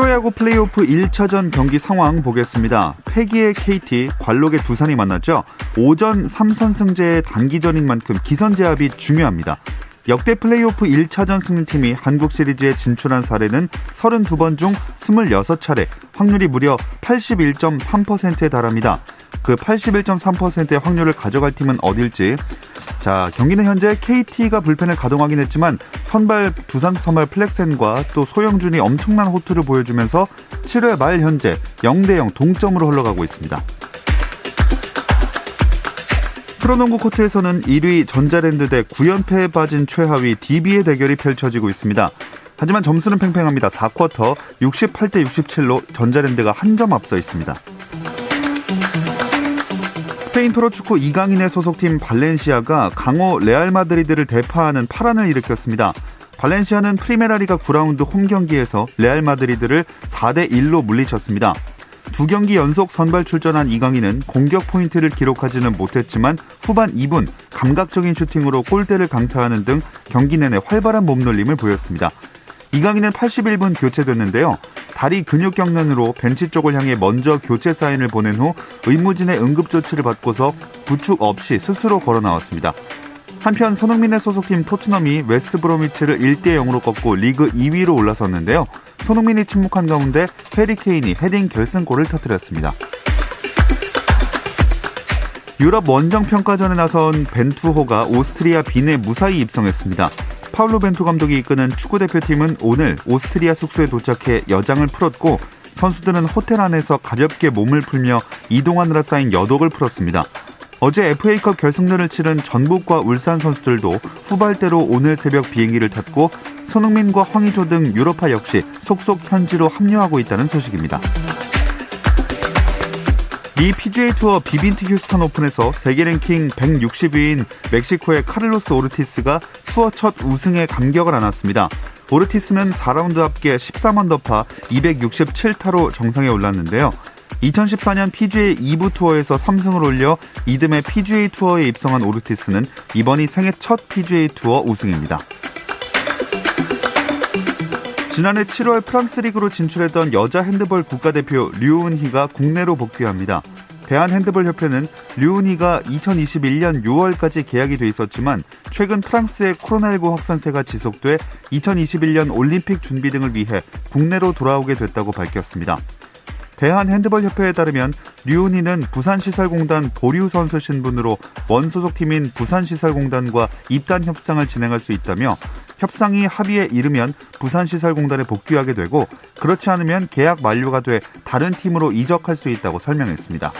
프로야구 플레이오프 1차전 경기 상황 보겠습니다. 패기의 KT, 관록의 두산이 만났죠. 오전 3선승제의 단기전인 만큼 기선제압이 중요합니다. 역대 플레이오프 1차전 승리팀이 한국 시리즈에 진출한 사례는 32번 중 26차례, 확률이 무려 81.3%에 달합니다. 그 81.3%의 확률을 가져갈 팀은 어딜지 자, 경기는 현재 KT가 불펜을 가동하긴 했지만 선발 두산 선발 플렉센과 또 소형준이 엄청난 호투를 보여주면서 7회 말 현재 0대 0 동점으로 흘러가고 있습니다. 프로농구 코트에서는 1위 전자랜드 대 9연패에 빠진 최하위 DB의 대결이 펼쳐지고 있습니다. 하지만 점수는 팽팽합니다. 4쿼터 68대 67로 전자랜드가 한 점 앞서 있습니다. 스페인 프로축구 이강인의 소속팀 발렌시아가 강호 레알 마드리드를 대파하는 파란을 일으켰습니다. 발렌시아는 프리메라리가 9라운드 홈 경기에서 레알 마드리드를 4대 1로 물리쳤습니다. 두 경기 연속 선발 출전한 이강인은 공격 포인트를 기록하지는 못했지만 후반 2분 감각적인 슈팅으로 골대를 강타하는 등 경기 내내 활발한 몸놀림을 보였습니다. 이강인은 81분 교체됐는데요. 다리 근육 경련으로 벤치 쪽을 향해 먼저 교체 사인을 보낸 후 의무진의 응급 조치를 받고서 부축 없이 스스로 걸어 나왔습니다. 한편 손흥민의 소속팀 토트넘이 웨스트브로미치를 1대 0으로 꺾고 리그 2위로 올라섰는데요. 손흥민이 침묵한 가운데 해리 케인이 헤딩 결승골을 터뜨렸습니다. 유럽 원정 평가전에 나선 벤투호가 오스트리아 빈에 무사히 입성했습니다. 파울로 벤투 감독이 이끄는 축구 대표팀은 오늘 오스트리아 숙소에 도착해 여장을 풀었고 선수들은 호텔 안에서 가볍게 몸을 풀며 이동하느라 쌓인 여독을 풀었습니다. 어제 FA컵 결승전을 치른 전북과 울산 선수들도 후발대로 오늘 새벽 비행기를 탔고 손흥민과 황의조 등 유럽파 역시 속속 현지로 합류하고 있다는 소식입니다. 미 PGA 투어 비빈트 휴스턴 오픈에서 세계 랭킹 160위인 멕시코의 카를로스 오르티스가 투어 첫 우승에 감격을 안았습니다. 오르티스는 4라운드 합계 13언더파 267타로 정상에 올랐는데요. 2014년 PGA 2부 투어에서 3승을 올려 이듬해 PGA 투어에 입성한 오르티스는 이번이 생애 첫 PGA 투어 우승입니다. 지난해 7월 프랑스 리그로 진출했던 여자 핸드볼 국가대표 류은희가 국내로 복귀합니다. 대한핸드볼협회는 류은희가 2021년 6월까지 계약이 돼 있었지만 최근 프랑스의 코로나19 확산세가 지속돼 2021년 올림픽 준비 등을 위해 국내로 돌아오게 됐다고 밝혔습니다. 대한핸드볼협회에 따르면 류은희는 부산시설공단 보류 선수 신분으로 원소속팀인 부산시설공단과 입단 협상을 진행할 수 있다며 협상이 합의에 이르면 부산시설공단에 복귀하게 되고 그렇지 않으면 계약 만료가 돼 다른 팀으로 이적할 수 있다고 설명했습니다.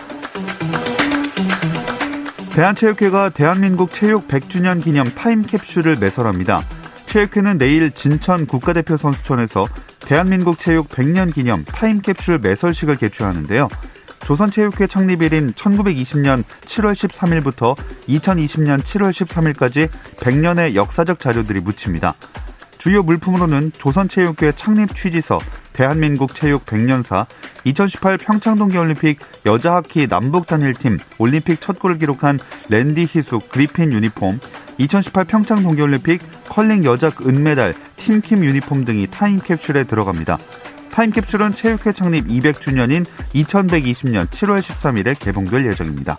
대한체육회가 대한민국 체육 100주년 기념 타임캡슐을 매설합니다. 체육회는 내일 진천 국가대표 선수촌에서 대한민국 체육 100년 기념 타임캡슐 매설식을 개최하는데요. 조선체육회 창립일인 1920년 7월 13일부터 2020년 7월 13일까지 100년의 역사적 자료들이 묻힙니다. 주요 물품으로는 조선체육회 창립 취지서, 대한민국 체육 100년사, 2018 평창 동계올림픽 여자하키 남북 단일팀 올림픽 첫 골을 기록한 랜디 희수 그리핀 유니폼, 2018 평창 동계올림픽 컬링 여자 은메달 팀킴 유니폼 등이 타임캡슐에 들어갑니다. 타임캡슐은 체육회 창립 200주년인 2120년 7월 13일에 개봉될 예정입니다.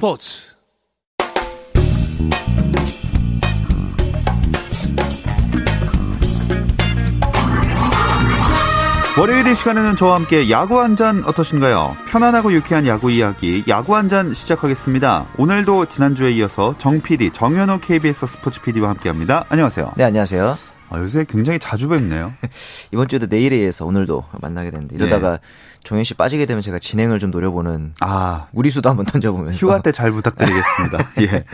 스포츠. 월요일 이 시간에는 저와 함께 야구 한 잔 어떠신가요? 편안하고 유쾌한 야구 이야기, 야구 한 잔 시작하겠습니다. 오늘도 지난주에 이어서 정 PD, 정현호 KBS 스포츠 PD와 함께 합니다. 안녕하세요. 네, 안녕하세요. 아, 요새 굉장히 자주 뵙네요. 이번 주에도 내일에 의해서 오늘도 만나게 됐는데 이러다가 네. 종현 씨 빠지게 되면 제가 진행을 좀 노려보는 아 무리수도 한번 던져보면서 휴가 때 잘 부탁드리겠습니다. 예.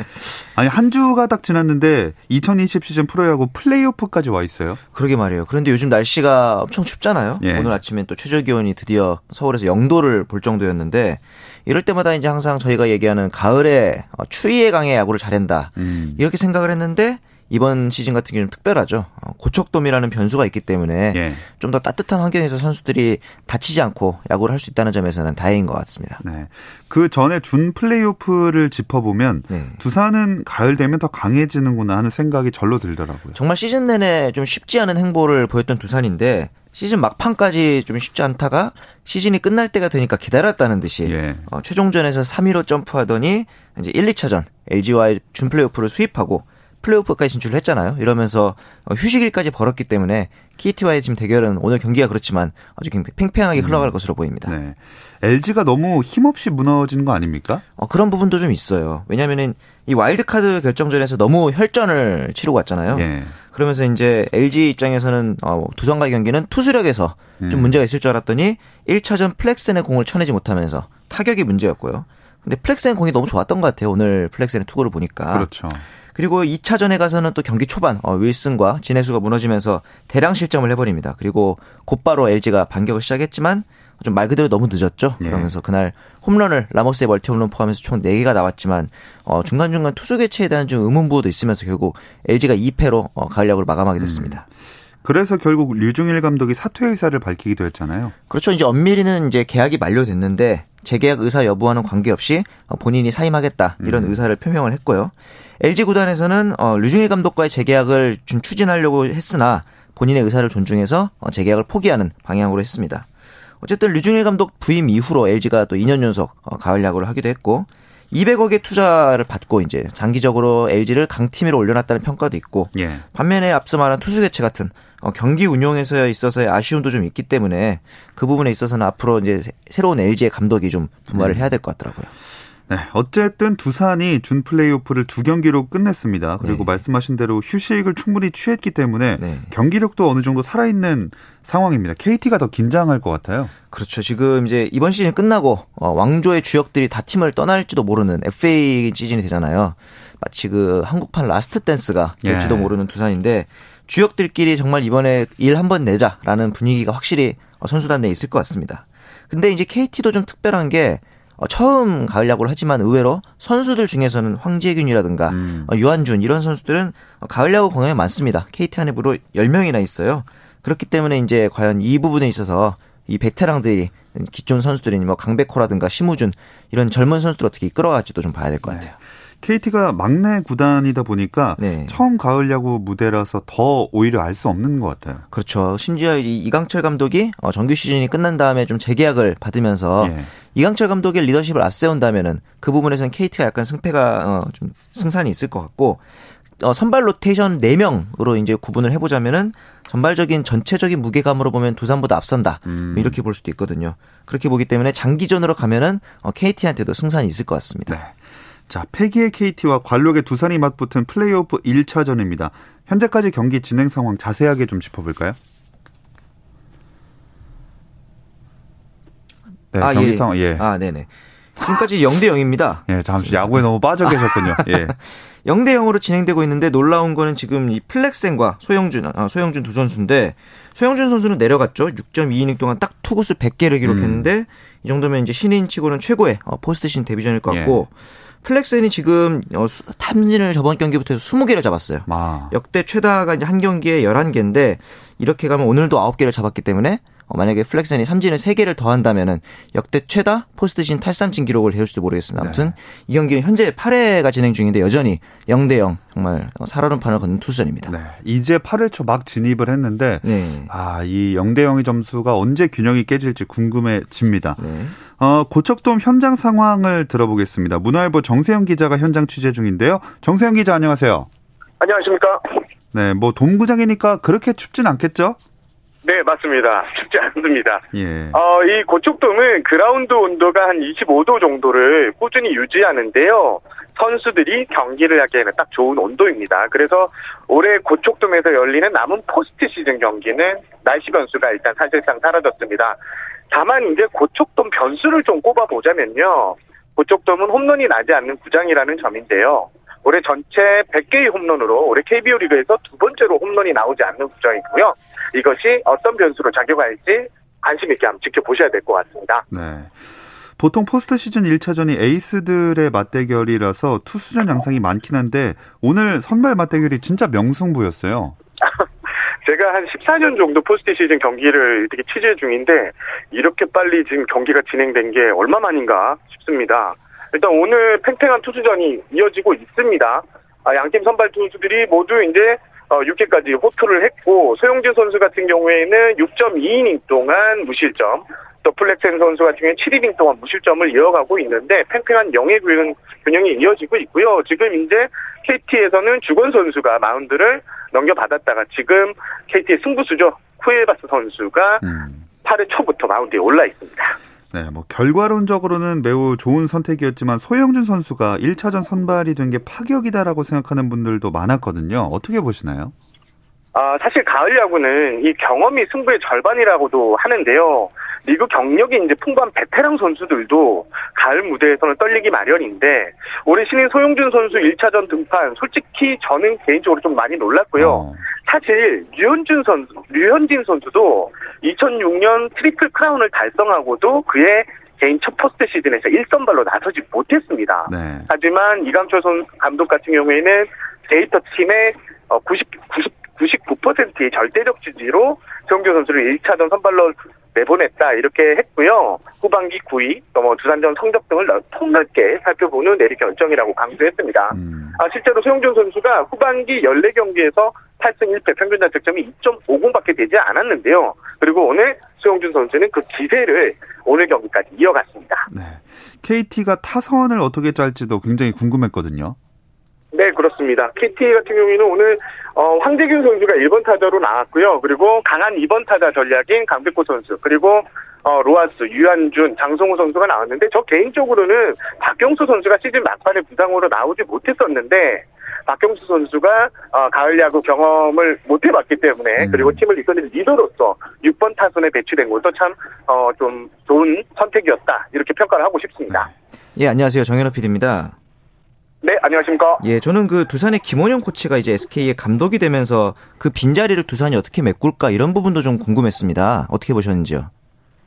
아니 한 주가 딱 지났는데 2020 시즌 프로야구 플레이오프까지 와 있어요. 그러게 말이에요. 그런데 요즘 날씨가 엄청 춥잖아요. 예. 오늘 아침에 또 최저 기온이 드디어 서울에서 0도를 볼 정도였는데 이럴 때마다 이제 항상 저희가 얘기하는 가을에 추위에 강해 야구를 잘한다 음. 이렇게 생각을 했는데 이번 시즌 같은 경우는 특별하죠. 어, 고척돔이라는 변수가 있기 때문에 예. 좀더 따뜻한 환경에서 선수들이 다치지 않고 야구를 할 수 있다는 점에서는 다행인 것 같습니다. 네. 그 전에 준 플레이오프를 짚어보면 네. 두산은 가을 되면 더 강해지는구나 하는 생각이 절로 들더라고요. 정말 시즌 내내 좀 쉽지 않은 행보를 보였던 두산인데 시즌 막판까지 좀 쉽지 않다가 시즌이 끝날 때가 되니까 기다렸다는 듯이 예. 어, 최종전에서 3위로 점프하더니 이제 1, 2차전 LG와의 준 플레이오프를 수입하고 플레이오프까지 진출을 했잖아요. 이러면서 어, 휴식일까지 벌었기 때문에 KT와의 지금 대결은 오늘 경기가 그렇지만 아주 팽팽하게 흘러갈 음. 것으로 보입니다. 네. LG가 너무 힘없이 무너진 거 아닙니까? 어, 그런 부분도 좀 있어요. 왜냐면은 이 와일드카드 결정전에서 너무 혈전을 치르고 왔잖아요. 예. 그러면서 이제 LG 입장에서는 어, 두산과의 경기는 투수력에서 음. 좀 문제가 있을 줄 알았더니 1차전 플렉센의 공을 쳐내지 못하면서 타격이 문제였고요. 근데 플렉센 공이 너무 좋았던 것 같아요. 오늘 플렉센의 투구를 보니까. 그렇죠. 그리고 2차전에 가서는 또 경기 초반 어, 윌슨과 진해수가 무너지면서 대량 실점을 해버립니다. 그리고 곧바로 LG가 반격을 시작했지만 좀 말 그대로 너무 늦었죠. 예. 그러면서 그날 홈런을 라모스의 멀티 홈런 포함해서 총 4개가 나왔지만 어, 중간중간 투수 교체에 대한 좀 의문부호도 있으면서 결국 LG가 2패로 어, 가을 야구를 마감하게 됐습니다. 음. 그래서 결국 류중일 감독이 사퇴 의사를 밝히기도 했잖아요. 그렇죠. 이제 엄밀히는 이제 계약이 만료됐는데 재계약 의사 여부와는 관계없이 본인이 사임하겠다 이런 음. 의사를 표명을 했고요. LG 구단에서는 어, 류중일 감독과의 재계약을 좀 추진하려고 했으나 본인의 의사를 존중해서 어, 재계약을 포기하는 방향으로 했습니다. 어쨌든 류중일 감독 부임 이후로 LG가 또 2년 연속 어, 가을 야구를 하기도 했고 200억의 투자를 받고 이제 장기적으로 LG를 강팀으로 올려놨다는 평가도 있고 예. 반면에 앞서 말한 투수 교체 같은 어, 경기 운용에서 있어서의 아쉬움도 좀 있기 때문에 그 부분에 있어서는 앞으로 이제 새로운 LG의 감독이 좀 분발을 음. 해야 될 것 같더라고요. 네, 어쨌든 두산이 준 플레이오프를 두 경기로 끝냈습니다. 그리고 네. 말씀하신 대로 휴식을 충분히 취했기 때문에 네. 경기력도 어느 정도 살아있는 상황입니다. KT가 더 긴장할 것 같아요. 그렇죠. 지금 이제 이번 시즌 끝나고 어, 왕조의 주역들이 다 팀을 떠날지도 모르는 FA 시즌이 되잖아요. 마치 그 한국판 last dance가 될지도 예. 모르는 두산인데 주역들끼리 정말 이번에 일 한번 내자라는 분위기가 확실히 선수단 내에 있을 것 같습니다. 근데 이제 KT도 좀 특별한 게 어, 처음 가을 야구를 하지만 의외로 선수들 중에서는 황재균이라든가 음. 어, 유한준 이런 선수들은 가을 야구 공연이 많습니다. KT 안에 무려 10명이나 있어요. 그렇기 때문에 이제 과연 이 부분에 있어서 이 베테랑들이 기존 선수들이 뭐 강백호라든가 심우준 이런 젊은 선수들 어떻게 이끌어갈지도 좀 봐야 될것 네. 같아요. 네. KT가 막내 구단이다 보니까 네. 처음 가을 야구 무대라서 더 오히려 알 수 없는 것 같아요. 그렇죠. 심지어 이강철 감독이 어, 정규 시즌이 끝난 다음에 좀 재계약을 받으면서 예. 이강철 감독의 리더십을 앞세운다면은 그 부분에서는 KT가 약간 승패가 어, 좀 승산이 있을 것 같고 어, 선발 로테이션 4명으로 이제 구분을 해보자면은 전발적인 전체적인 무게감으로 보면 두산보다 앞선다. 음. 이렇게 볼 수도 있거든요. 그렇게 보기 때문에 장기전으로 가면은 어, KT한테도 승산이 있을 것 같습니다. 네. 자, 패기의 KT와 관록의 두산이 맞붙은 플레이오프 1차전입니다. 현재까지 경기 진행 상황 자세하게 좀 짚어볼까요? 네, 아, 경기 예. 상황, 예. 아, 네네. 지금까지 0대 0입니다. 예, 잠시 야구에 너무 빠져 계셨군요. 예. 0대 0으로 진행되고 있는데 놀라운 거는 지금 이 플렉센과 소영준, 아, 소영준 두 선수인데 소형준 선수는 내려갔죠. 6.2이닝 동안 딱 투구수 100개를 기록했는데 음. 이 정도면 이제 신인 치고는 최고의 어, 포스트시즌 데뷔전일 것 같고 예. 플렉센이 지금 어, 삼진을 저번 경기부터 해서 20개를 잡았어요. 아. 역대 최다가 이제 한 경기에 11개인데 이렇게 가면 오늘도 9개를 잡았기 때문에 어, 만약에 플렉센이 삼진을 3개를 더한다면은 역대 최다 포스트시즌 탈삼진 기록을 세울지도 모르겠습니다. 아무튼 네. 이 경기는 현재 8회가 진행 중인데 여전히 0대 0 정말 살얼음 판을 걷는 투수전입니다. 네. 이제 8회 초 막 진입을 했는데 네. 아, 이 0대 0의 점수가 언제 균형이 깨질지 궁금해집니다. 네. 어, 고척돔 현장 상황을 들어보겠습니다. 문화일보 정세영 기자가 현장 취재 중인데요. 정세영 기자 안녕하세요. 안녕하십니까? 네, 뭐 돔구장이니까 그렇게 춥진 않겠죠? 네, 맞습니다. 춥지 않습니다. 예. 어, 이 고척돔은 그라운드 온도가 한 25도 정도를 꾸준히 유지하는데요. 선수들이 경기를 하기에는 딱 좋은 온도입니다. 그래서 올해 고척돔에서 열리는 남은 포스트 시즌 경기는 날씨 변수가 일단 사실상 사라졌습니다. 다만 이제 고척돔 변수를 좀 꼽아보자면요. 고척돔은 홈런이 나지 않는 구장이라는 점인데요. 올해 전체 100개의 홈런으로 올해 KBO 리그에서 두 번째로 홈런이 나오지 않는 구장이고요. 이것이 어떤 변수로 작용할지 관심 있게 한번 지켜보셔야 될 것 같습니다. 네. 보통 포스트 시즌 1차전이 에이스들의 맞대결이라서 투수전 양상이 많긴 한데 오늘 선발 맞대결이 진짜 명승부였어요. 제가 한 14년 정도 포스트 시즌 경기를 되게 취재 중인데 이렇게 빨리 지금 경기가 진행된 게 얼마만인가 싶습니다. 일단 오늘 팽팽한 투수전이 이어지고 있습니다. 아, 양팀 선발 투수들이 모두 이제 6회까지 어, 호투를 했고 소형준 선수 같은 경우에는 6.2이닝 동안 무실점 또 플렉센 선수 같은 경우에 7이닝 동안 무실점을 이어가고 있는데 팽팽한 영의 균형이 이어지고 있고요. 지금 이제 KT에서는 주권 선수가 마운드를 넘겨받았다가 지금 KT의 승부수죠. 쿠에바스 선수가 음. 8회 초부터 마운드에 올라 있습니다. 네, 뭐 결과론적으로는 매우 좋은 선택이었지만 소형준 선수가 1차전 선발이 된 게 파격이다라고 생각하는 분들도 많았거든요. 어떻게 보시나요? 아, 사실 가을 야구는 이 경험이 승부의 절반이라고도 하는데요. 리그 경력이 이제 풍부한 베테랑 선수들도 가을 무대에서는 떨리기 마련인데 올해 신인 소형준 선수 1차전 등판 솔직히 저는 개인적으로 좀 많이 놀랐고요. 어. 사실 류현진 선수, 류현진 선수도 2006년 트리플 크라운을 달성하고도 그의 개인 첫 포스트 시즌에서 1선발로 나서지 못했습니다. 네. 하지만 이강철 선 감독 같은 경우에는 데이터 팀의 90, 90, 99%의 절대적 지지로 정규 선수를 1차전 선발로 내보냈다 이렇게 했고요. 후반기 9위, 또뭐 두산전 성적 등을 폭넓게 살펴보는 내리 결정이라고 강조했습니다. 음. 아, 실제로 소영준 선수가 후반기 14경기에서 8승 1패 평균 자책점이 2.50밖에 되지 않았는데요. 그리고 오늘 소영준 선수는 그 기세를 오늘 경기까지 이어갔습니다. 네. KT가 타선을 어떻게 짤지도 굉장히 궁금했거든요. 네, 그렇습니다. KT 같은 경우에는 오늘 어, 황재균 선수가 1번 타자로 나왔고요. 그리고 강한 2번 타자 전략인 강백호 선수, 그리고 어, 로하스, 유한준, 장성우 선수가 나왔는데 저 개인적으로는 박경수 선수가 시즌 막판에 부상으로 나오지 못했었는데 박경수 선수가 어, 가을 야구 경험을 못 해봤기 때문에 음. 그리고 팀을 이끄는 리더로서 6번 타선에 배치된 것도 참좀 어, 좋은 선택이었다 이렇게 평가를 하고 싶습니다. 예, 안녕하세요. 정현호 PD입니다. 네, 안녕하십니까. 예, 저는 그 두산의 김원영 코치가 이제 SK의 감독이 되면서 그 빈자리를 두산이 어떻게 메꿀까 이런 부분도 좀 궁금했습니다. 어떻게 보셨는지요?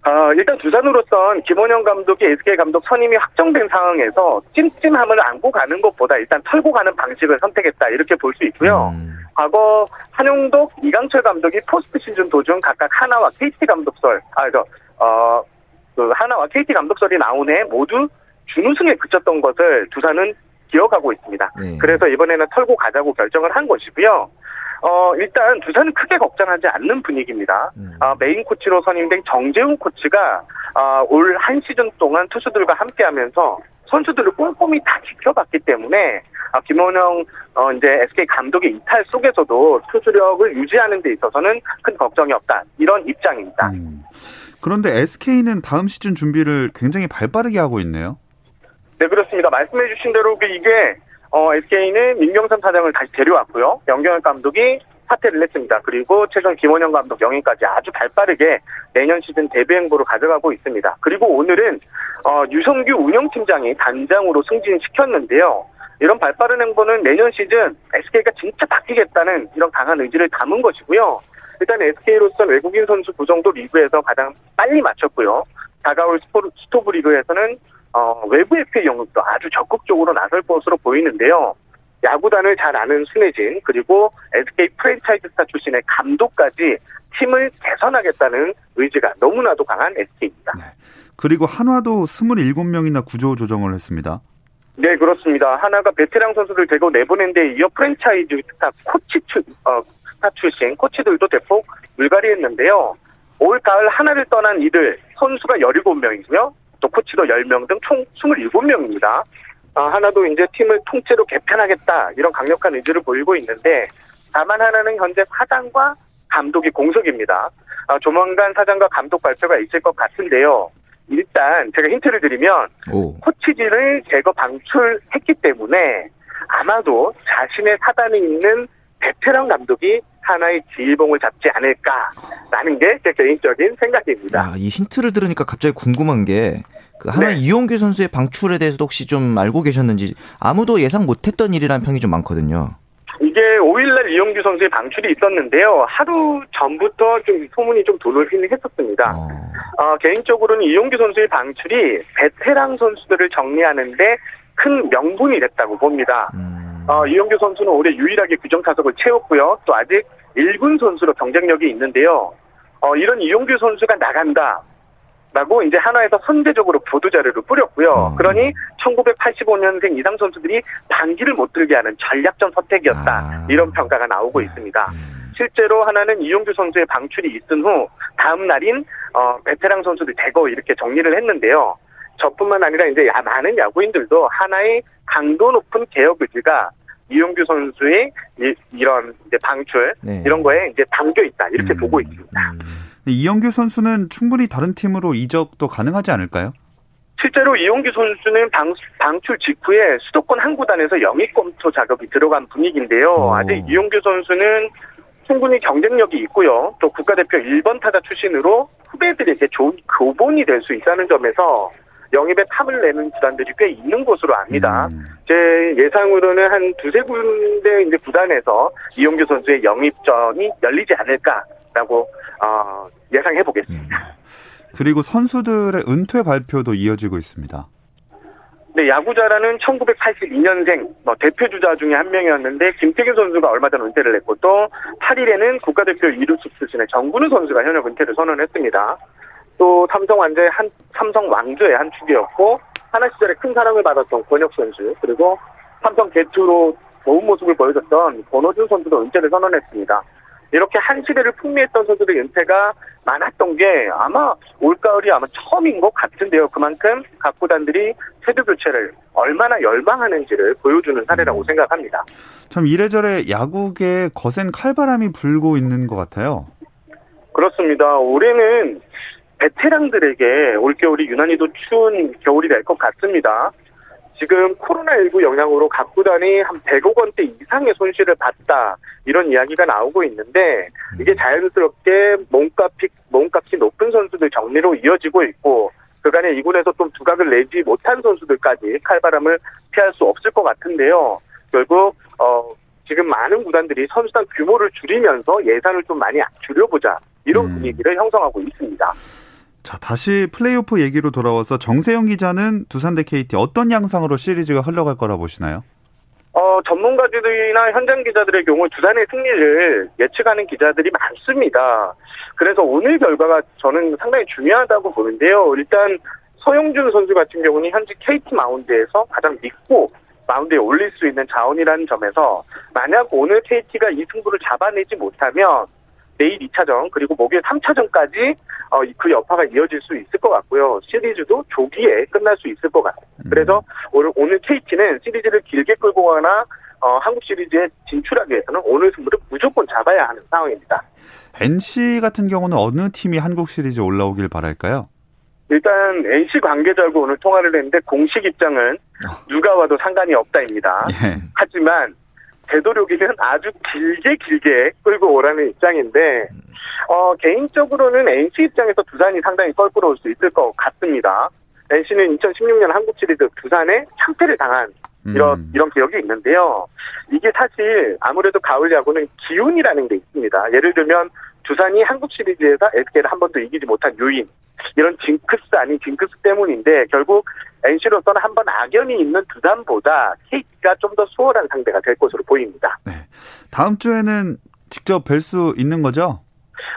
아, 일단 두산으로선 김원영 감독이 SK 감독 선임이 확정된 상황에서 찜찜함을 안고 가는 것보다 일단 털고 가는 방식을 선택했다 이렇게 볼 수 있고요. 음. 과거 한용덕, 이강철 감독이 포스트 시즌 도중 각각 하나와 KT 감독설, 아, 저, 어, 그 하나와 KT 감독설이 나오네 모두 준우승에 그쳤던 것을 두산은 기억하고 있습니다. 네. 그래서 이번에는 털고 가자고 결정을 한 것이고요. 어, 일단 두산은 크게 걱정하지 않는 분위기입니다. 음. 어, 메인 코치로 선임된 정재훈 코치가 어, 올한 시즌 동안 투수들과 함께 하면서 선수들을 꼼꼼히 다 지켜봤기 때문에 어, 김원영 어, 이제 SK 감독의 이탈 속에서도 투수력을 유지하는 데 있어서는 큰 걱정이 없다. 이런 입장입니다. 음. 그런데 SK는 다음 시즌 준비를 굉장히 발빠르게 하고 있네요. 네, 그렇습니다. 말씀해 주신 대로 그 이게 어, SK는 민경선 사장을 다시 데려왔고요. 영경현 감독이 사퇴를 했습니다. 그리고 최근 김원영 감독 영입까지 아주 발빠르게 내년 시즌 데뷔 행보로 가져가고 있습니다. 그리고 오늘은 어, 유성규 운영팀장이 단장으로 승진시켰는데요. 이런 발빠른 행보는 내년 시즌 SK가 진짜 바뀌겠다는 이런 강한 의지를 담은 것이고요. 일단 SK로서 외국인 선수 구성도 리그에서 가장 빨리 마쳤고요. 다가올 스토브 리그에서는 어, 외부 FA 영입도 아주 적극적으로 나설 것으로 보이는데요. 야구단을 잘 아는 수뇌진 그리고 SK 프랜차이즈 스타 출신의 감독까지 팀을 개선하겠다는 의지가 너무나도 강한 SK입니다. 네. 그리고 한화도 27명이나 구조 조정을 했습니다. 네, 그렇습니다. 한화가 베테랑 선수들 대거 내보낸 데 이어 프랜차이즈 스타 코치 출, 어, 스타 출신 코치들도 대폭 물갈이했는데요. 올 가을 하나를 떠난 이들 선수가 17명이고요. 또 코치도 10명 등 총 27명입니다. 어, 하나도 이제 팀을 통째로 개편하겠다 이런 강력한 의지를 보이고 있는데 다만 하나는 현재 사장과 감독이 공석입니다. 어, 조만간 사장과 감독 발표가 있을 것 같은데요. 일단 제가 힌트를 드리면 오. 코치진을 제거 방출했기 때문에 아마도 자신의 사단에 있는 베테랑 감독이 하나의 지휘봉을 잡지 않을까라는 게 제 개인적인 생각입니다. 야, 이 힌트를 들으니까 갑자기 궁금한 게 그 하나 네. 이용규 선수의 방출에 대해서도 혹시 좀 알고 계셨는지 아무도 예상 못했던 일이라는 평이 좀 많거든요. 이게 5일날 이용규 선수의 방출이 있었는데요. 하루 전부터 좀 소문이 좀 돌긴 했었습니다. 어. 어, 개인적으로는 이용규 선수의 방출이 베테랑 선수들을 정리하는데 큰 명분이 됐다고 봅니다. 음. 어, 이용규 선수는 올해 유일하게 규정 타석을 채웠고요. 또 아직 1군 선수로 경쟁력이 있는데요. 어, 이런 이용규 선수가 나간다. 라고 이제 하나에서 선제적으로 보도 자료를 뿌렸고요. 어. 그러니 1985년생 이상 선수들이 반기를 못 들게 하는 전략적 선택이었다. 아. 이런 평가가 나오고 있습니다. 음. 실제로 하나는 이용규 선수의 방출이 있은 후 다음 날인 어, 베테랑 선수들 대거 이렇게 정리를 했는데요. 저뿐만 아니라 이제 많은 야구인들도 하나의 강도 높은 개혁 의지가 이용규 선수의 이, 런 이제 방출 네. 이런 거에 이제 담겨 있다 이렇게 음. 보고 있습니다. 음. 이용규 선수는 충분히 다른 팀으로 이적도 가능하지 않을까요? 실제로 이용규 선수는 방, 방출 직후에 수도권 한 구단에서 영입 검토 작업이 들어간 분위기인데요. 오. 아직 이용규 선수는 충분히 경쟁력이 있고요. 또 국가대표 1번 타자 출신으로 후배들에게 좋은 교본이 될 수 있다는 점에서 영입에 탑을 내는 구단들이 꽤 있는 것으로 압니다. 음. 제 예상으로는 한 두세 군데 이제 구단에서 이용규 선수의 영입전이 열리지 않을까라고 어, 예상해 보겠습니다. 음. 그리고 선수들의 은퇴 발표도 이어지고 있습니다. 네, 야구자라는 1982년생 뭐 대표 주자 중에 한 명이었는데 김태균 선수가 얼마 전 은퇴를 했고 또 8일에는 국가대표 이루수 출신의 정근우 선수가 현역 은퇴를 선언했습니다. 또 삼성 완저의 한 삼성 왕조의 한 축이었고 하나 시절에 큰 사랑을 받았던 권혁 선수 그리고 삼성 개투로 좋은 모습을 보여줬던 권호준 선수도 은퇴를 선언했습니다. 이렇게 한 시대를 풍미했던 선수들의 은퇴가 많았던 게 아마 올가을이 아마 처음인 것 같은데요. 그만큼 각 구단들이 세대 교체를 얼마나 열망하는지를 보여주는 사례라고 생각합니다. 참 이래저래 야구계 거센 칼바람이 불고 있는 것 같아요. 그렇습니다. 올해는 베테랑들에게 올겨울이 유난히도 추운 겨울이 될 것 같습니다. 지금 코로나19 영향으로 각 구단이 한 100억 원대 이상의 손실을 봤다 이런 이야기가 나오고 있는데 이게 자연스럽게 몸값이 몸값이 높은 선수들 정리로 이어지고 있고 그간에 이군에서 좀 두각을 내지 못한 선수들까지 칼바람을 피할 수 없을 것 같은데요. 결국 어 지금 많은 구단들이 선수단 규모를 줄이면서 예산을 좀 많이 줄여보자 이런 음. 분위기를 형성하고 있습니다. 자, 다시 플레이오프 얘기로 돌아와서 정세영 기자는 두산 대 KT 어떤 양상으로 시리즈가 흘러갈 거라 보시나요? 어, 전문가들이나 현장 기자들의 경우 두산의 승리를 예측하는 기자들이 많습니다. 그래서 오늘 결과가 저는 상당히 중요하다고 보는데요. 일단 서영준 선수 같은 경우는 현재 KT 마운드에서 가장 믿고 마운드에 올릴 수 있는 자원이라는 점에서 만약 오늘 KT가 이 승부를 잡아내지 못하면 내일 2차전 그리고 목요일 3차전까지 어, 그 여파가 이어질 수 있을 것 같고요. 시리즈도 조기에 끝날 수 있을 것 같아요. 음. 그래서 오늘, 오늘 KT는 시리즈를 길게 끌고 가나 어, 한국 시리즈에 진출하기 위해서는 오늘 승부를 무조건 잡아야 하는 상황입니다. NC 같은 경우는 어느 팀이 한국 시리즈에 올라오길 바랄까요? 일단 NC 관계자하고 오늘 통화를 했는데 공식 입장은 어. 누가 와도 상관이 없다입니다. 예. 하지만 되도록이면 아주 길게 길게 끌고 오라는 입장인데 어, 개인적으로는 NC 입장에서 두산이 상당히 껄끄러울 수 있을 것 같습니다. NC는 2016년 한국 시리즈 두산에 참패를 당한 이런 음. 이런 기억이 있는데요. 이게 사실 아무래도 가을 야구는 기운이라는 게 있습니다. 예를 들면 두산이 한국 시리즈에서 SK를 한 번도 이기지 못한 요인 이런 징크스 아닌 징크스 때문인데 결국 NC로서는 한 번 악연이 있는 두산보다 KT가 좀 더 수월한 상대가 될 것으로 보입니다. 네. 다음 주에는 직접 뵐 수 있는 거죠?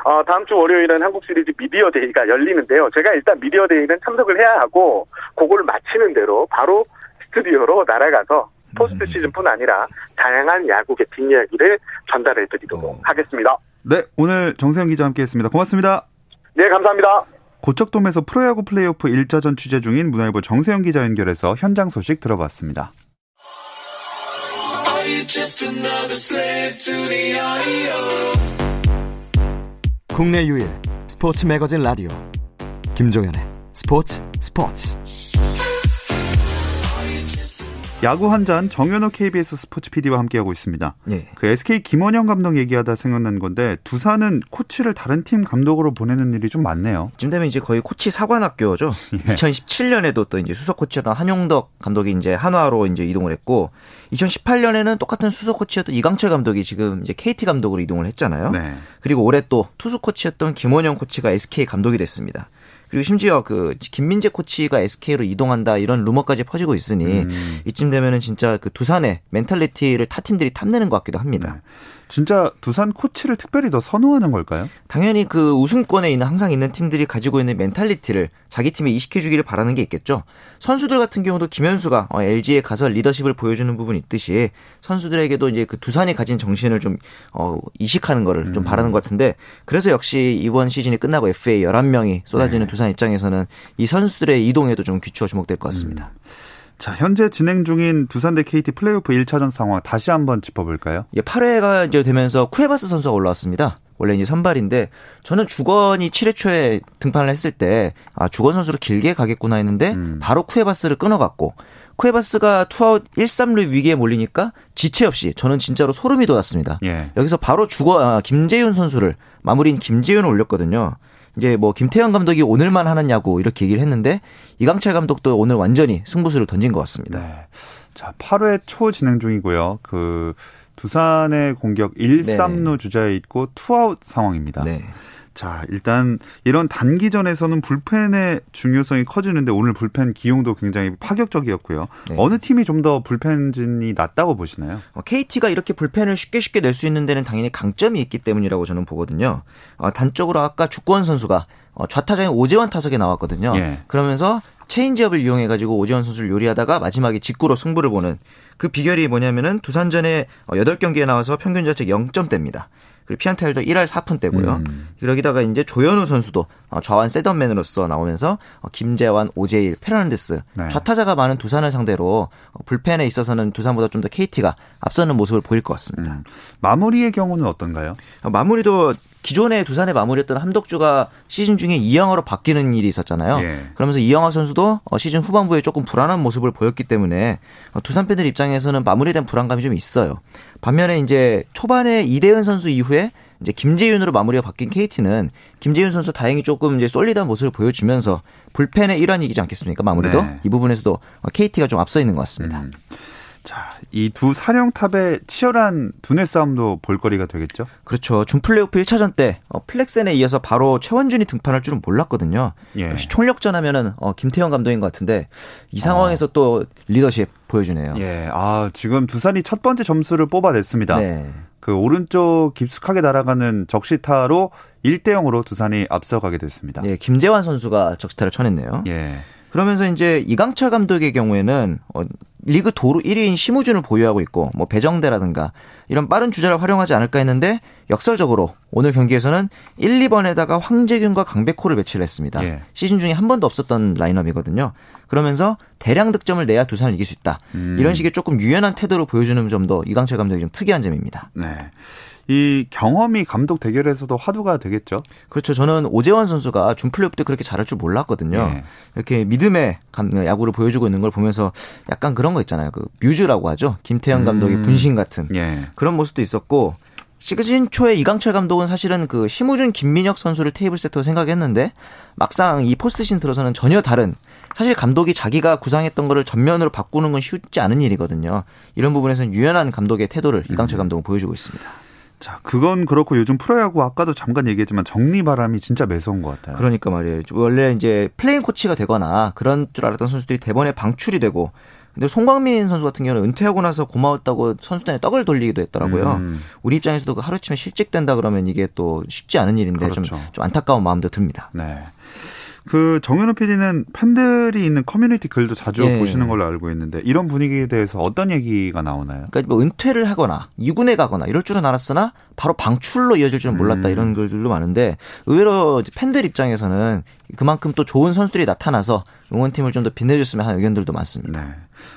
어, 다음 주 월요일은 한국 시리즈 media day가 열리는데요. 제가 일단 media day는 참석을 해야 하고 그걸 마치는 대로 바로 스튜디오로 날아가서 포스트 음. 시즌뿐 아니라 다양한 야구의 뒷이야기를 전달해 드리도록 어. 하겠습니다. 네, 오늘 정세영 기자 함께 했습니다. 고맙습니다. 네, 감사합니다. 고척돔에서 프로야구 플레이오프 1차전 취재 중인 문화일보 정세영 기자 연결해서 현장 소식 들어봤습니다. 국내 유일 스포츠 매거진 라디오 김종현의 스포츠 스포츠 야구 한 잔 정현호 KBS 스포츠 PD와 함께하고 있습니다. 예. 그 SK 김원영 감독 얘기하다 생각난 건데 두산은 코치를 다른 팀 감독으로 보내는 일이 좀 많네요. 이쯤 되면 이제 거의 코치 사관학교죠. 예. 2017년에도 또 이제 수석 코치였던 한용덕 감독이 이제 한화로 이제 이동을 했고 2018년에는 똑같은 수석 코치였던 이강철 감독이 지금 이제 KT 감독으로 이동을 했잖아요. 네. 그리고 올해 또 투수 코치였던 김원영 코치가 SK 감독이 됐습니다. 그리고 심지어 그 김민재 코치가 SK로 이동한다 이런 루머까지 퍼지고 있으니 음. 이쯤 되면은 진짜 그 두산의 mentality를 타 팀들이 탐내는 것 같기도 합니다. 네. 진짜 두산 코치를 특별히 더 선호하는 걸까요? 당연히 그 우승권에 있는 항상 있는 팀들이 가지고 있는 mentality를 자기 팀에 이식해 주기를 바라는 게 있겠죠. 선수들 같은 경우도 김현수가 LG에 어, 가서 리더십을 보여주는 부분이 있듯이 선수들에게도 이제 그 두산이 가진 정신을 좀 어, 이식하는 거를 좀 음. 바라는 것 같은데 그래서 역시 이번 시즌이 끝나고 FA 11명이 쏟아지는 네. 두산 입장에서는 이 선수들의 이동에도 좀 귀추가 주목될 것 같습니다. 음. 자, 현재 진행 중인 두산 대 KT 플레이오프 1차전 상황 다시 한번 짚어볼까요? 예, 8회가 이제 되면서 쿠에바스 선수가 올라왔습니다. 원래 이제 선발인데 저는 주권이 7회 초에 등판을 했을 때 아, 주권 선수로 길게 가겠구나 했는데 음. 바로 쿠에바스를 끊어갔고 쿠에바스가 투아웃 1, 3루 위기에 몰리니까 지체 없이 저는 진짜로 소름이 돋았습니다. 예. 여기서 바로 주권 아, 김재윤 선수를 마무리인 김재윤을 올렸거든요. 이제 뭐 김태형 감독이 오늘만 하느냐고 이렇게 얘기를 했는데 이강철 감독도 오늘 완전히 승부수를 던진 것 같습니다. 네. 자, 8회 초 진행 중이고요. 그 두산의 공격 1, 네. 3루 주자에 있고 투아웃 상황입니다. 네. 자, 일단 이런 단기전에서는 불펜의 중요성이 커지는데 오늘 불펜 기용도 굉장히 파격적이었고요. 네. 어느 팀이 좀 더 불펜진이 낫다고 보시나요? 어, KT가 이렇게 불펜을 쉽게 쉽게 낼 수 있는 데는 당연히 강점이 있기 때문이라고 저는 보거든요. 어, 단적으로 아까 주권 선수가 어, 좌타장에 오재원 타석에 나왔거든요. 예. 그러면서 체인지업을 이용해 가지고 오재원 선수를 요리하다가 마지막에 직구로 승부를 보는 그 비결이 뭐냐면은 두산전에 8경기에 나와서 평균 자책 0점대입니다. 그리고 피안타율도 1할 4푼대고요. 음. 여기다가 이제 조현우 선수도 어, 좌완 셋업맨으로서 나오면서 어, 김재환, 오재일, 페르난데스 네. 좌타자가 많은 두산을 상대로 어, 불펜에 있어서는 두산보다 좀 더 KT가 앞서는 모습을 보일 것 같습니다. 음. 마무리의 경우는 어떤가요? 마무리도 기존에 두산의 마무리했던 함덕주가 시즌 중에 이영화로 바뀌는 일이 있었잖아요. 예. 그러면서 이영화 선수도 어, 시즌 후반부에 조금 불안한 모습을 보였기 때문에 어, 두산 팬들 입장에서는 마무리에 대한 불안감이 좀 있어요. 반면에 이제 초반에 이대은 선수 이후에 이제 김재윤으로 마무리가 바뀐 KT는 김재윤 선수 다행히 조금 이제 솔리드한 모습을 보여주면서 불펜의 일환이지 않겠습니까 마무리도 네. 이 부분에서도 KT가 좀 앞서 있는 것 같습니다. 음. 자, 이 두 사령탑의 치열한 두뇌 싸움도 볼거리가 되겠죠? 그렇죠. 준 플레이오프 1차전 때 어, 플렉센에 이어서 바로 최원준이 등판할 줄은 몰랐거든요. 예. 역시 총력전 하면은 어, 김태형 감독인 것 같은데 이 상황에서 어. 또 리더십 보여주네요. 예. 아, 지금 두산이 첫 번째 점수를 뽑아냈습니다. 네. 그 오른쪽 깊숙하게 날아가는 적시타로 1대 0으로 두산이 앞서가게 됐습니다. 예, 김재환 선수가 적시타를 쳐냈네요. 예. 그러면서 이제 이강철 감독의 경우에는 어, 리그 도루 1위인 심우준을 보유하고 있고 뭐 배정대라든가 이런 빠른 주자를 활용하지 않을까 했는데 역설적으로 오늘 경기에서는 1, 2번에다가 황재균과 강백호를 배치를 했습니다. 예. 시즌 중에 한 번도 없었던 라인업이거든요. 그러면서 대량 득점을 내야 두산을 이길 수 있다. 음. 이런 식의 조금 유연한 태도를 보여주는 점도 이강철 감독이 좀 특이한 점입니다. 네. 이 경험이 감독 대결에서도 화두가 되겠죠. 그렇죠. 저는 오재환 선수가 준플레이오프 때 그렇게 잘할 줄 몰랐거든요. 네. 이렇게 믿음의 야구를 보여주고 있는 걸 보면서 약간 그런 거 있잖아요. 그 뮤즈라고 하죠. 김태형 감독의 음. 분신 같은 네. 그런 모습도 있었고 시즌 초에 이강철 감독은 사실은 그 심우준 김민혁 선수를 테이블 세터로 생각했는데 막상 이 포스트신 들어서는 전혀 다른 사실 감독이 자기가 구상했던 거를 전면으로 바꾸는 건 쉽지 않은 일이거든요. 이런 부분에서는 유연한 감독의 태도를 이강철 음. 감독은 보여주고 있습니다. 자, 그건 그렇고 요즘 프로야구 아까도 잠깐 얘기했지만 정리 바람이 진짜 매서운 것 같아요. 그러니까 말이에요. 원래 이제 플레잉 코치가 되거나 그런 줄 알았던 선수들이 대번에 방출이 되고 근데 송광민 선수 같은 경우는 은퇴하고 나서 고마웠다고 선수단에 떡을 돌리기도 했더라고요. 음. 우리 입장에서도 그 하루아침에 실직된다 그러면 이게 또 쉽지 않은 일인데 그렇죠. 좀, 좀 안타까운 마음도 듭니다. 네. 그 정현우 PD는 팬들이 있는 커뮤니티 글도 자주 예. 보시는 걸로 알고 있는데 이런 분위기에 대해서 어떤 얘기가 나오나요? 그러니까 뭐 은퇴를 하거나 이군에 가거나 이럴 줄은 알았으나 바로 방출로 이어질 줄은 몰랐다 음. 이런 글들도 많은데 의외로 팬들 입장에서는 그만큼 또 좋은 선수들이 나타나서 응원팀을 좀 더 빛내줬으면 하는 의견들도 많습니다. 네.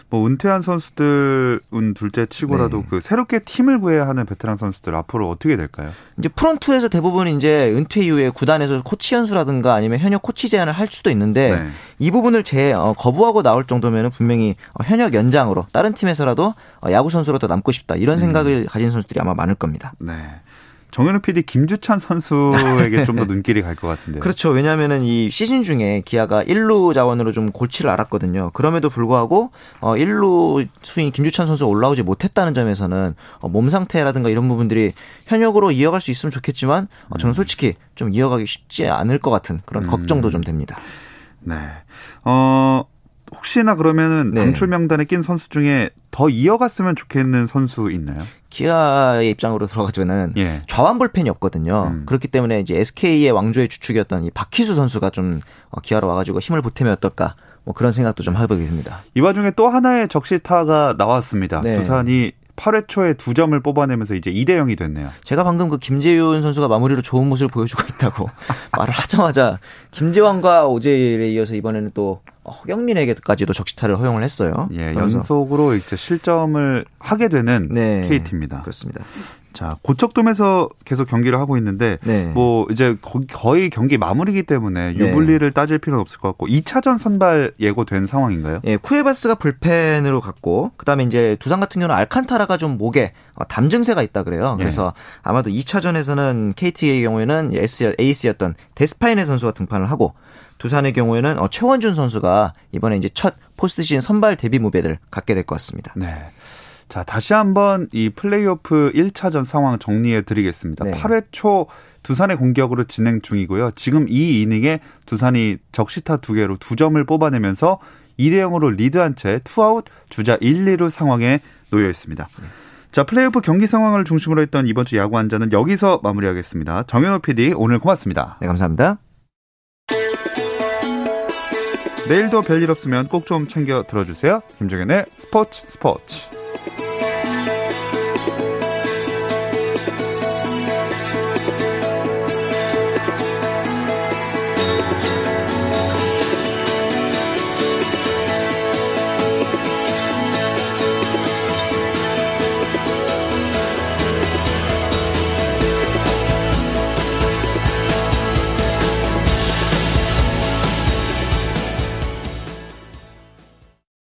뭐 은퇴한 선수들은 둘째 치고라도 네. 그 새롭게 팀을 구해야 하는 베테랑 선수들 앞으로 어떻게 될까요? 이제 프론트에서 대부분 이제 은퇴 이후에 구단에서 코치 연수라든가 아니면 현역 코치 제안을 할 수도 있는데 네. 이 부분을 제 어, 거부하고 나올 정도면은 분명히 어, 현역 연장으로 다른 팀에서라도 어, 야구 선수로 더 남고 싶다 이런 음. 생각을 음. 가진 선수들이 아마 많을 겁니다. 네. 정현우 PD 김주찬 선수에게 좀 더 눈길이 갈 것 같은데요. 그렇죠. 왜냐하면은 이 시즌 중에 기아가 1루 자원으로 좀 골치를 앓았거든요. 그럼에도 불구하고 어 1루 수인 김주찬 선수 올라오지 못했다는 점에서는 어, 몸 상태라든가 이런 부분들이 현역으로 이어갈 수 있으면 좋겠지만 어, 저는 음. 솔직히 좀 이어가기 쉽지 않을 것 같은 그런 음. 걱정도 좀 됩니다. 네. 어 혹시나 그러면은 네. 방출 명단에 낀 선수 중에 더 이어갔으면 좋겠는 선수 있나요? 기아의 입장으로 들어가자면은 예. 좌완 불펜이 없거든요. 음. 그렇기 때문에 이제 SK의 왕조의 주축이었던 이 박희수 선수가 좀 어, 기아로 와가지고 힘을 보태면 어떨까? 뭐 그런 생각도 좀 해보게 됩니다. 이 와중에 또 하나의 적시타가 나왔습니다. 네. 두산이 8회 초에 두 점을 뽑아내면서 이제 2대 0이 됐네요. 제가 방금 그 김재윤 선수가 마무리로 좋은 모습을 보여주고 있다고 말을 하자마자 김재환과 오재일에 이어서 이번에는 또 허경민에게까지도 적시타를 허용을 했어요. 예, 연속으로 이제 실점을 하게 되는 네, KT입니다. 그렇습니다. 자, 고척돔에서 계속 경기를 하고 있는데 네. 뭐 이제 거의 경기 마무리기 때문에 네. 유불리를 네. 따질 필요는 없을 것 같고 2차전 선발 예고된 상황인가요? 예, 쿠에바스가 불펜으로 갔고 그다음에 이제 두산 같은 경우는 알칸타라가 좀 목에 어, 담 증세가 있다 그래요. 예. 그래서 네. 아마도 2차전에서는 KT의 경우에는 에이스였던 데스파이네 선수가 등판을 하고 두산의 경우에는 어, 최원준 선수가 이번에 이제 첫 포스트 시즌 선발 데뷔 무대를 갖게 될 것 같습니다. 네. 자, 다시 한번 이 플레이오프 1차전 상황 정리해 드리겠습니다. 네. 8회 초 두산의 공격으로 진행 중이고요. 지금 이 이닝에 두산이 적시타 두 개로 두 점을 뽑아내면서 2대 0으로 리드한 채 투아웃 주자 1, 2루 상황에 놓여 있습니다. 네. 자, 플레이오프 경기 상황을 중심으로 했던 이번 주 야구 한 잔은 여기서 마무리하겠습니다. 정현호 PD 오늘 고맙습니다. 네, 감사합니다. 내일도 별일 없으면 꼭 좀 챙겨 들어주세요. 김종현의 스포츠 스포츠. thank you